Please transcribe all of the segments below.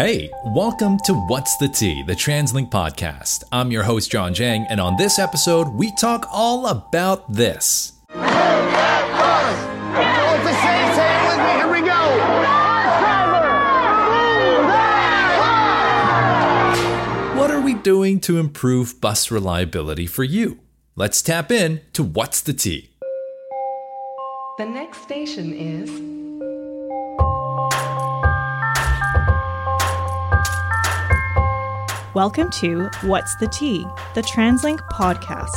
Hey, welcome to What's the Tea, the TransLink podcast. I'm your host, John Jang, and on this episode, we talk all about this. What are we doing to improve bus reliability for you? Let's tap in to What's the Tea. The next station is Welcome to What's the Tea, the TransLink podcast.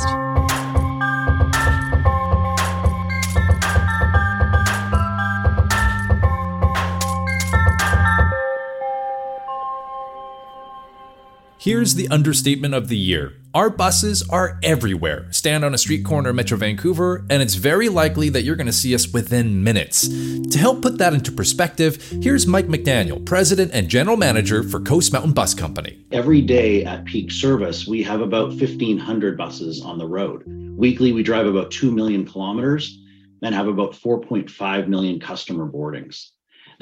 Here's the understatement of the year. Our buses are everywhere. Stand on a street corner in Metro Vancouver, and it's very likely that you're going to see us within minutes. To help put that into perspective, here's Mike McDaniel, President and General Manager for Coast Mountain Bus Company. Every day at peak service, we have about 1,500 buses on the road. Weekly, we drive about 2 million kilometers and have about 4.5 million customer boardings.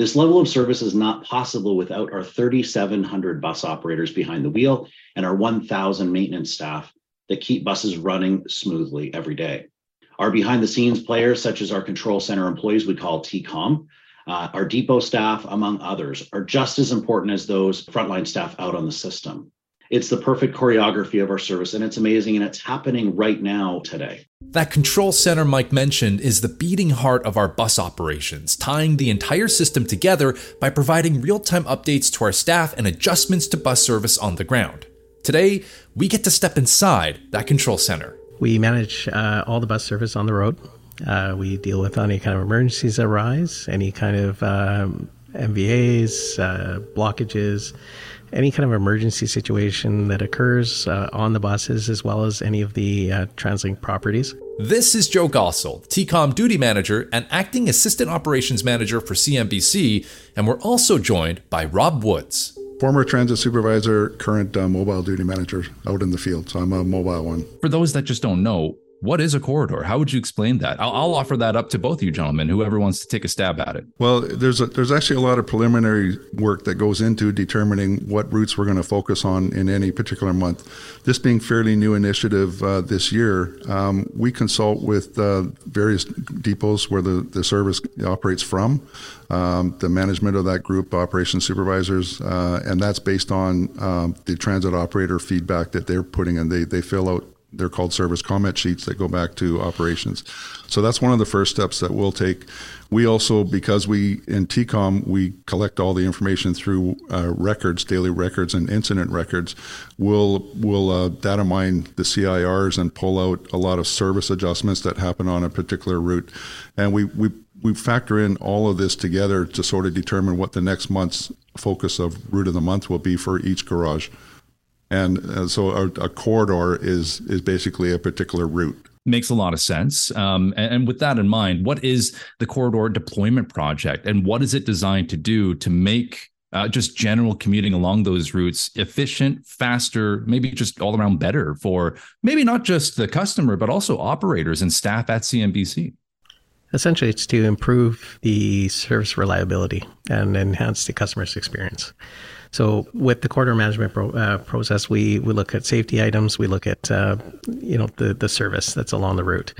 This level of service is not possible without our 3,700 bus operators behind the wheel and our 1,000 maintenance staff that keep buses running smoothly every day. Our behind the scenes players, such as our control center employees we call TCOM, uh, our depot staff, among others, are just as important as those frontline staff out on the system. It's the perfect choreography of our service, and it's amazing, and it's happening right now today. That control center Mike mentioned is the beating heart of our bus operations, tying the entire system together by providing real time updates to our staff and adjustments to bus service on the ground. Today, we get to step inside that control center. We manage uh, all the bus service on the road. Uh, we deal with any kind of emergencies that arise, any kind of um, MVAs, uh, blockages any kind of emergency situation that occurs uh, on the buses as well as any of the uh, TransLink properties. This is Joe Gossel, TCOM duty manager and acting assistant operations manager for CMBC, and we're also joined by Rob Woods. Former transit supervisor, current uh, mobile duty manager out in the field. So I'm a mobile one. For those that just don't know, what is a corridor? How would you explain that? I'll, I'll, offer that up to both you gentlemen, whoever wants to take a stab at it. Well, there's a, there's actually a lot of preliminary work that goes into determining what routes we're going to focus on in any particular month. This being fairly new initiative uh, this year, um, we consult with uh, various depots where the, the service operates from, um, the management of that group, operations supervisors, uh, and that's based on um, the transit operator feedback that they're putting in. They, they fill out they're called service comment sheets that go back to operations. So that's one of the first steps that we'll take. We also, because we in TCOM, we collect all the information through uh, records, daily records, and incident records. We'll we'll uh, data mine the CIRs and pull out a lot of service adjustments that happen on a particular route, and we we we factor in all of this together to sort of determine what the next month's focus of route of the month will be for each garage. And uh, so a, a, corridor is is basically a particular route. Makes a lot of sense. Um, and, and, with that in mind, what is the corridor deployment project, and what is it designed to do to make uh, just general commuting along those routes efficient, faster, maybe just all around better for maybe not just the customer, but also operators and staff at CMBC? Essentially, it's to improve the service reliability and enhance the customer's experience. So with the corridor management pro, uh, process, we, we look at safety items, we look at uh, you know the the service that's along the route.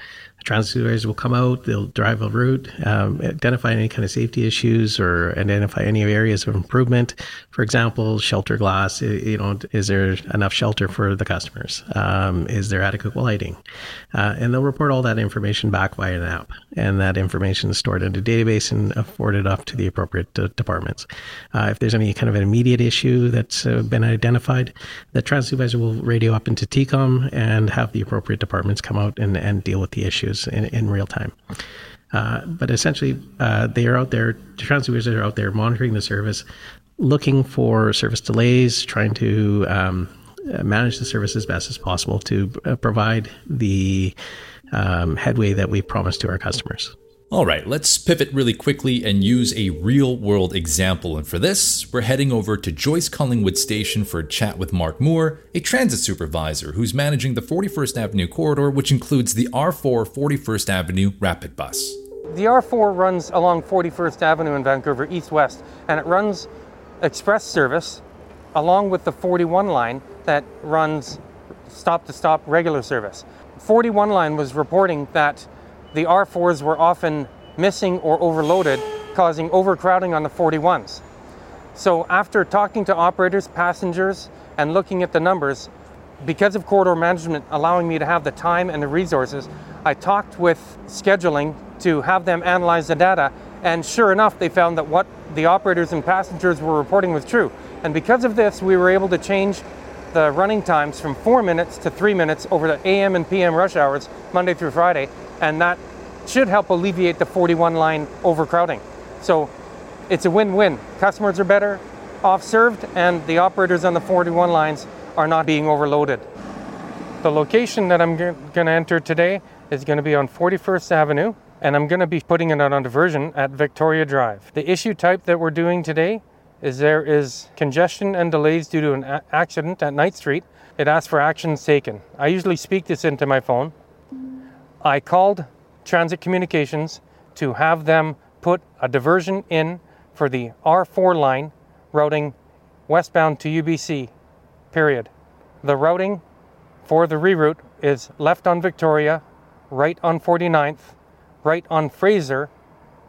Transit will come out, they'll drive a route, um, identify any kind of safety issues or identify any areas of improvement. For example, shelter glass, you know, is there enough shelter for the customers? Um, is there adequate lighting? Uh, and they'll report all that information back via an app. And that information is stored in a database and forwarded off to the appropriate uh, departments. Uh, if there's any kind of an immediate issue that's uh, been identified, the transit supervisor will radio up into TCOM and have the appropriate departments come out and, and deal with the issue issues in, in real time. Uh, but essentially, uh, they are out there, the transmitters are out there monitoring the service, looking for service delays, trying to um, manage the service as best as possible to uh, provide the um, headway that we promised to our customers. All right, let's pivot really quickly and use a real world example. And for this, we're heading over to Joyce Collingwood Station for a chat with Mark Moore, a transit supervisor who's managing the 41st Avenue corridor, which includes the R4 41st Avenue Rapid Bus. The R4 runs along 41st Avenue in Vancouver, east west, and it runs express service along with the 41 line that runs stop to stop regular service. 41 line was reporting that the R4s were often missing or overloaded, causing overcrowding on the 41s. So, after talking to operators, passengers, and looking at the numbers, because of corridor management allowing me to have the time and the resources, I talked with scheduling to have them analyze the data. And sure enough, they found that what the operators and passengers were reporting was true. And because of this, we were able to change the running times from four minutes to three minutes over the AM and PM rush hours, Monday through Friday. And that should help alleviate the 41 line overcrowding. So it's a win win. Customers are better off served, and the operators on the 41 lines are not being overloaded. The location that I'm going to enter today is going to be on 41st Avenue, and I'm going to be putting it on diversion at Victoria Drive. The issue type that we're doing today is there is congestion and delays due to an a- accident at Knight Street. It asks for actions taken. I usually speak this into my phone. I called Transit Communications to have them put a diversion in for the R4 line routing westbound to UBC, period. The routing for the reroute is left on Victoria, right on 49th, right on Fraser,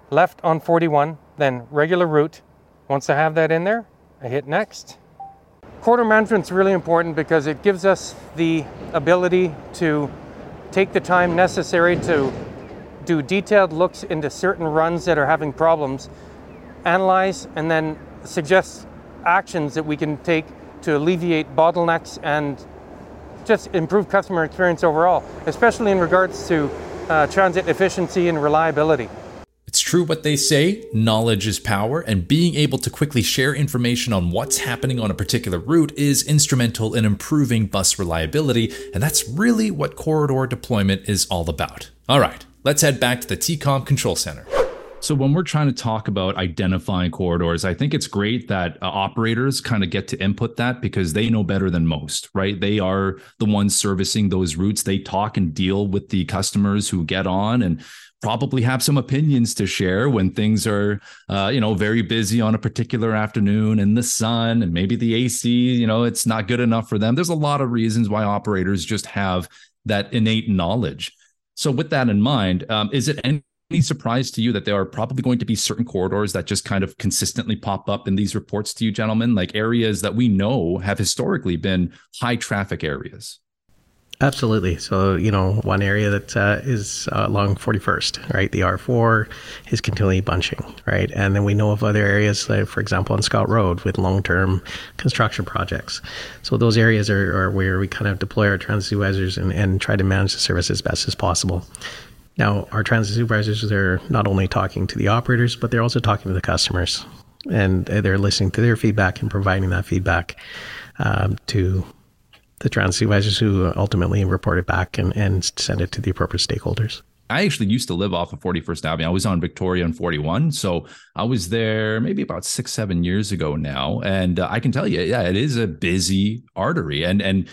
left on 41, then regular route. Once I have that in there, I hit next. Corridor management is really important because it gives us the ability to take the time necessary to do detailed looks into certain runs that are having problems, analyze, and then suggest actions that we can take to alleviate bottlenecks and just improve customer experience overall, especially in regards to uh, transit efficiency and reliability. True what they say knowledge is power, and being able to quickly share information on what's happening on a particular route is instrumental in improving bus reliability, and that's really what corridor deployment is all about. All right, let's head back to the TCOM Control Center. So when we're trying to talk about identifying corridors, I think it's great that uh, operators kind of get to input that because they know better than most, right? They are the ones servicing those routes. They talk and deal with the customers who get on and probably have some opinions to share when things are uh, you know very busy on a particular afternoon in the sun and maybe the AC you know it's not good enough for them there's a lot of reasons why operators just have that innate knowledge so with that in mind um, is it any any surprise to you that there are probably going to be certain corridors that just kind of consistently pop up in these reports to you, gentlemen, like areas that we know have historically been high traffic areas? Absolutely. So, you know, one area that uh, is uh, along 41st, right? The R4 is continually bunching, right? And then we know of other areas, like, for example, on Scott Road with long term construction projects. So, those areas are, are, where we kind of deploy our transit supervisors and, and try to manage the service as best as possible. Now, our transit supervisors, they're not only talking to the operators, but they're also talking to the customers. And they're listening to their feedback and providing that feedback um, to the transit supervisors who ultimately report it back and, and send it to the appropriate stakeholders. I actually used to live off of 41st Avenue. I was on Victoria and 41. So I was there maybe about six, seven years ago now. And uh, I can tell you, yeah, it is a busy artery. And, and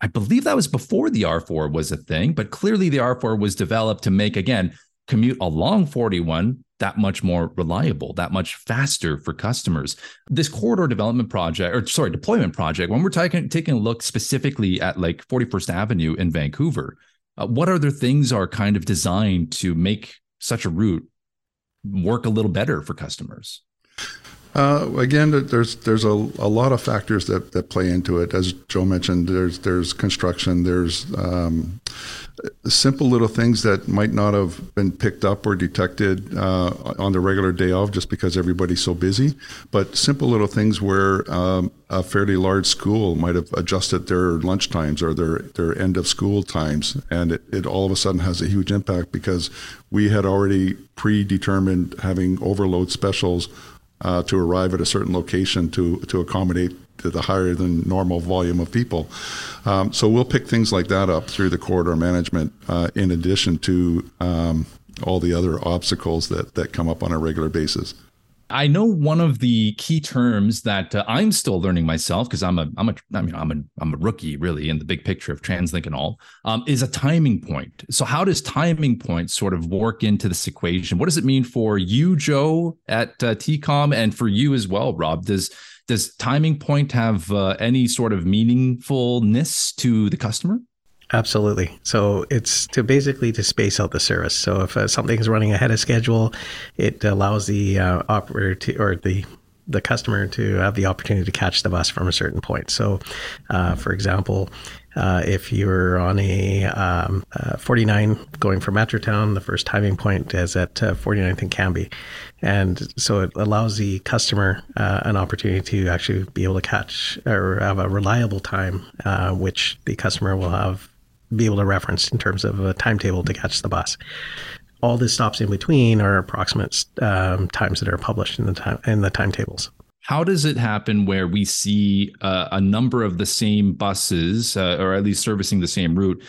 I believe that was before the R4 was a thing, but clearly the R4 was developed to make, again, commute along 41 that much more reliable, that much faster for customers. This corridor development project, or sorry, deployment project, when we're taking, taking a look specifically at like 41st Avenue in Vancouver, uh, what other things are kind of designed to make such a route work a little better for customers? Uh, again, there's there's a, a lot of factors that, that play into it. As Joe mentioned, there's there's construction, there's um, simple little things that might not have been picked up or detected uh, on the regular day of, just because everybody's so busy. But simple little things where um, a fairly large school might have adjusted their lunch times or their their end of school times, and it, it all of a sudden has a huge impact because we had already predetermined having overload specials uh, to arrive at a certain location to to accommodate the higher than normal volume of people. Um, so we'll pick things like that up through the corridor management, uh, in addition to um, all the other obstacles that that come up on a regular basis. I know one of the key terms that uh, I'm still learning myself because I'm a I'm a I mean I'm a I'm a rookie really in the big picture of TransLink and all um, is a timing point. So how does timing point sort of work into this equation? What does it mean for you, Joe, at uh, TCOM, and for you as well, Rob? Does Does timing point have uh, any sort of meaningfulness to the customer? Absolutely. So it's to basically to space out the service. So if uh, something is running ahead of schedule, it allows the uh, operator to or the the customer to have the opportunity to catch the bus from a certain point. So, uh, for example, uh, if you're on a um, uh, 49 going from Metrotown, the first timing point is at uh, 49th and Cambie. And so it allows the customer uh, an opportunity to actually be able to catch or have a reliable time, uh, which the customer will have be able to reference in terms of a timetable to catch the bus all the stops in between are approximate um, times that are published in the time in the timetables. How does it happen where we see uh, a number of the same buses, uh, or at least servicing the same route,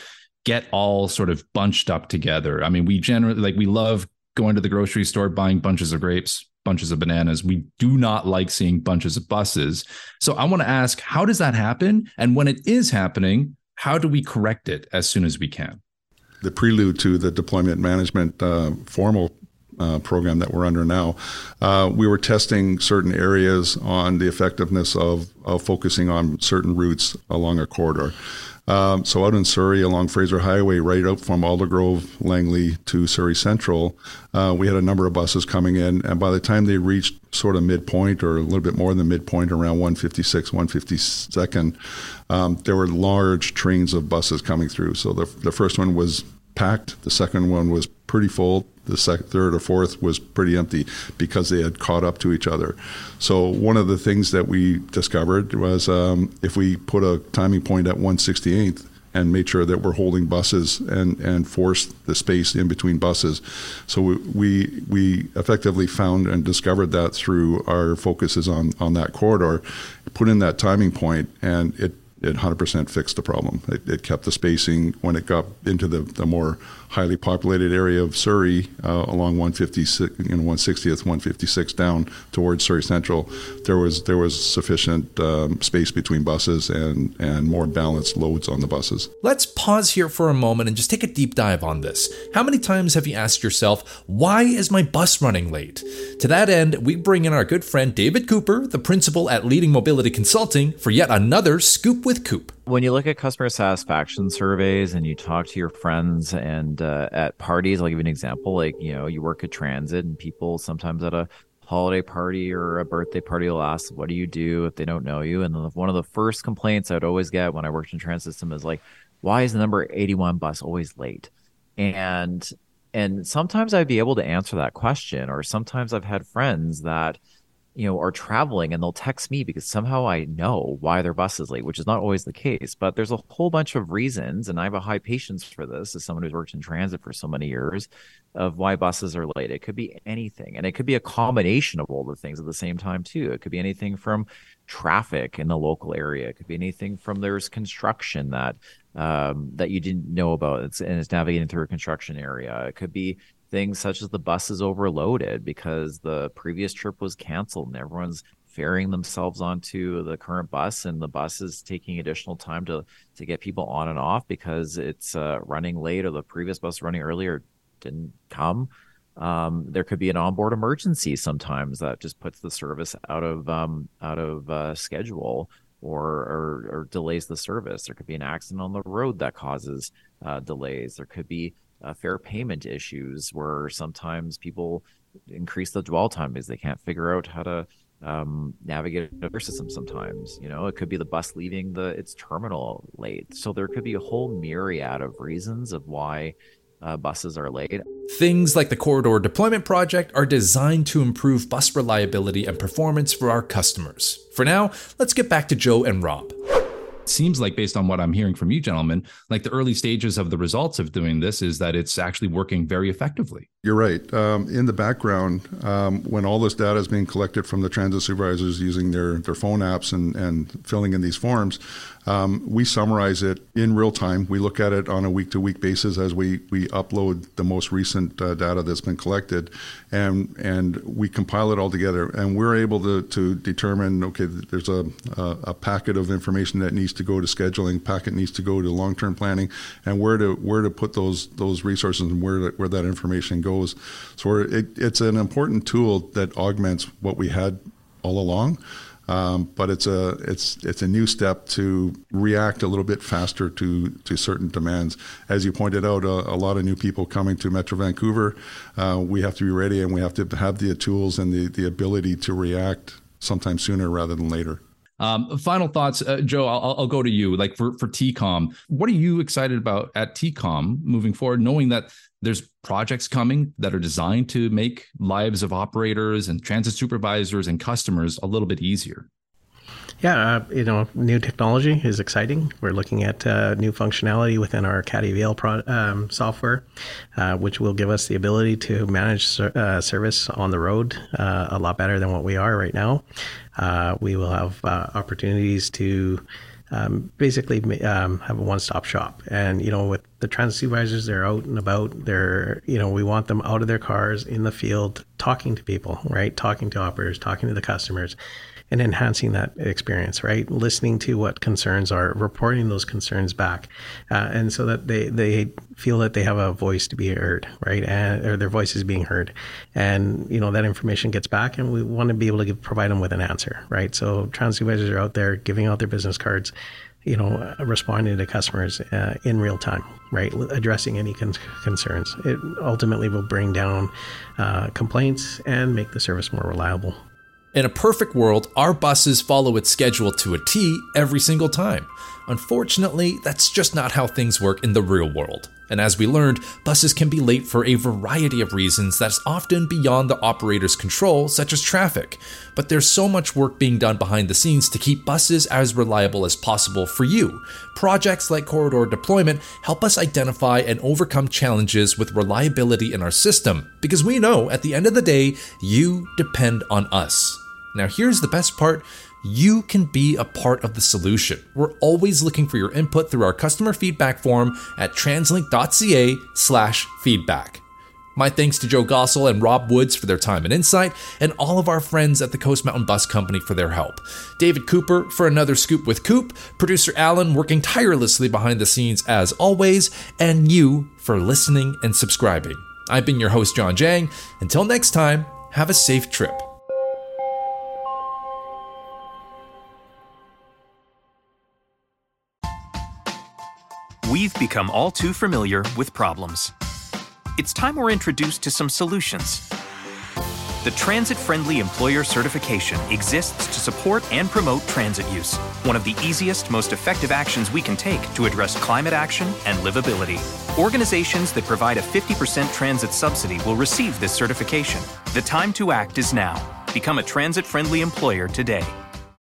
get all sort of bunched up together? I mean, we generally like we love going to the grocery store, buying bunches of grapes, bunches of bananas. We do not like seeing bunches of buses. So I want to ask, how does that happen? And when it is happening, how do we correct it as soon as we can? the prelude to the deployment management uh, formal uh, program that we're under now, uh, we were testing certain areas on the effectiveness of, of focusing on certain routes along a corridor. Um, so out in Surrey, along Fraser Highway, right out from Aldergrove, Langley to Surrey Central, uh, we had a number of buses coming in, and by the time they reached sort of midpoint or a little bit more than midpoint, around 156, 152nd, um, there were large trains of buses coming through. So the the first one was packed, the second one was pretty full, the third, or fourth was pretty empty because they had caught up to each other. So one of the things that we discovered was um, if we put a timing point at 168th and made sure that we're holding buses and, and force the space in between buses. So we, we, we effectively found and discovered that through our focuses on, on that corridor, put in that timing point, and it it 100% fixed the problem. It, it, kept the spacing when it got into the, the more highly populated area of Surrey uh, along 156, you know, 160th, 156 down towards Surrey Central. There was there was sufficient um, space between buses and and more balanced loads on the buses. Let's pause here for a moment and just take a deep dive on this. How many times have you asked yourself, why is my bus running late? To that end, we bring in our good friend David Cooper, the principal at Leading Mobility Consulting, for yet another scoop with Coop. When you look at customer satisfaction surveys and you talk to your friends and uh, at parties, I'll give you an example. Like, you know, you work at transit and people sometimes at a holiday party or a birthday party will ask, What do you do if they don't know you? And one of the first complaints I'd always get when I worked in transit system is like, Why is the number 81 bus always late? And and sometimes I'd be able to answer that question, or sometimes I've had friends that you know, are traveling and they'll text me because somehow I know why their bus is late, which is not always the case. But there's a whole bunch of reasons, and I have a high patience for this as someone who's worked in transit for so many years of why buses are late. It could be anything, and it could be a combination of all the things at the same time too. It could be anything from traffic in the local area. It could be anything from there's construction that um, that you didn't know about, it's, and it's navigating through a construction area. It could be things such as the bus is overloaded because the previous trip was canceled and everyone's ferrying themselves onto the current bus and the bus is taking additional time to to get people on and off because it's uh, running late or the previous bus running earlier didn't come um, there could be an onboard emergency sometimes that just puts the service out of um, out of uh, schedule or, or, or delays the service. There could be an accident on the road that causes uh, delays. There could be uh, fare payment issues where sometimes people increase the dwell time because they can't figure out how to um, navigate a system sometimes you know? It could be the bus leaving the its terminal late. So there could be a whole myriad of reasons of why uh, buses are late. Things like the corridor deployment project are designed to improve bus reliability and performance for our customers. For now let's get back to joe and rob seems like based on what I'm hearing from you gentlemen, like the early stages of the results of doing this is that it's actually working very effectively. You're right. Um, in the background, um, when all this data is being collected from the transit supervisors using their, their phone apps and, and filling in these forms, um, we summarize it in real time. We look at it on a week to week basis as we, we upload the most recent uh, data that's been collected and, and we compile it all together. And we're able to, to determine okay, there's a, a, a packet of information that needs to go to scheduling, packet needs to go to long term planning, and where to, where to put those, those resources and where, where that information goes. So it, it's an important tool that augments what we had all along. Um, but it's a it's it's a new step to react a little bit faster to to certain demands. As you pointed out, a, a lot of new people coming to Metro Vancouver. Uh, we have to be ready, and we have to have the tools and the the ability to react sometime sooner rather than later. Um, final thoughts, uh, Joe. I'll, I'll, go to you. Like for for TCOM, what are you excited about at TCOM moving forward, knowing that there's projects coming that are designed to make lives of operators and transit supervisors and customers a little bit easier. Yeah, uh, you know, new technology is exciting. We're looking at uh, new functionality within our CADI pro- um, software, uh, which will give us the ability to manage ser- uh, service on the road uh, a lot better than what we are right now. Uh, we will have opportunities to um, basically um, have a one-stop shop. And you know, with the transit supervisors, they're out and about. They're you know, we want them out of their cars in the field, talking to people, right? Talking to operators, talking to the customers and enhancing that experience, right? Listening to what concerns are, reporting those concerns back, uh, and so that they, they feel that they have a voice to be heard, right? And, or their voice is being heard. And, you know, that information gets back and we want to be able to give, provide them with an answer, right? So trans supervisors are out there giving out their business cards, you know, responding to customers uh, in real time, right? Addressing any con- concerns. It ultimately will bring down uh, complaints and make the service more reliable. In a perfect world, our buses follow its schedule to a T every single time. Unfortunately, that's just not how things work in the real world. And as we learned, buses can be late for a variety of reasons that's often beyond the operator's control, such as traffic. But there's so much work being done behind the scenes to keep buses as reliable as possible for you. Projects like corridor deployment help us identify and overcome challenges with reliability in our system, because we know at the end of the day, you depend on us. Now, here's the best part you can be a part of the solution. We're always looking for your input through our customer feedback form at translink.ca/feedback. My thanks to Joe Gossel and Rob Woods for their time and insight, and all of our friends at the Coast Mountain Bus Company for their help. David Cooper for another scoop with Coop, producer Alan working tirelessly behind the scenes as always, and you for listening and subscribing. I've been your host, John Jang. Until next time, have a safe trip. We've become all too familiar with problems. It's time we're introduced to some solutions. The Transit Friendly Employer Certification exists to support and promote transit use, one of the easiest, most effective actions we can take to address climate action and livability. Organizations that provide a 50% transit subsidy will receive this certification. The time to act is now. Become a transit friendly employer today.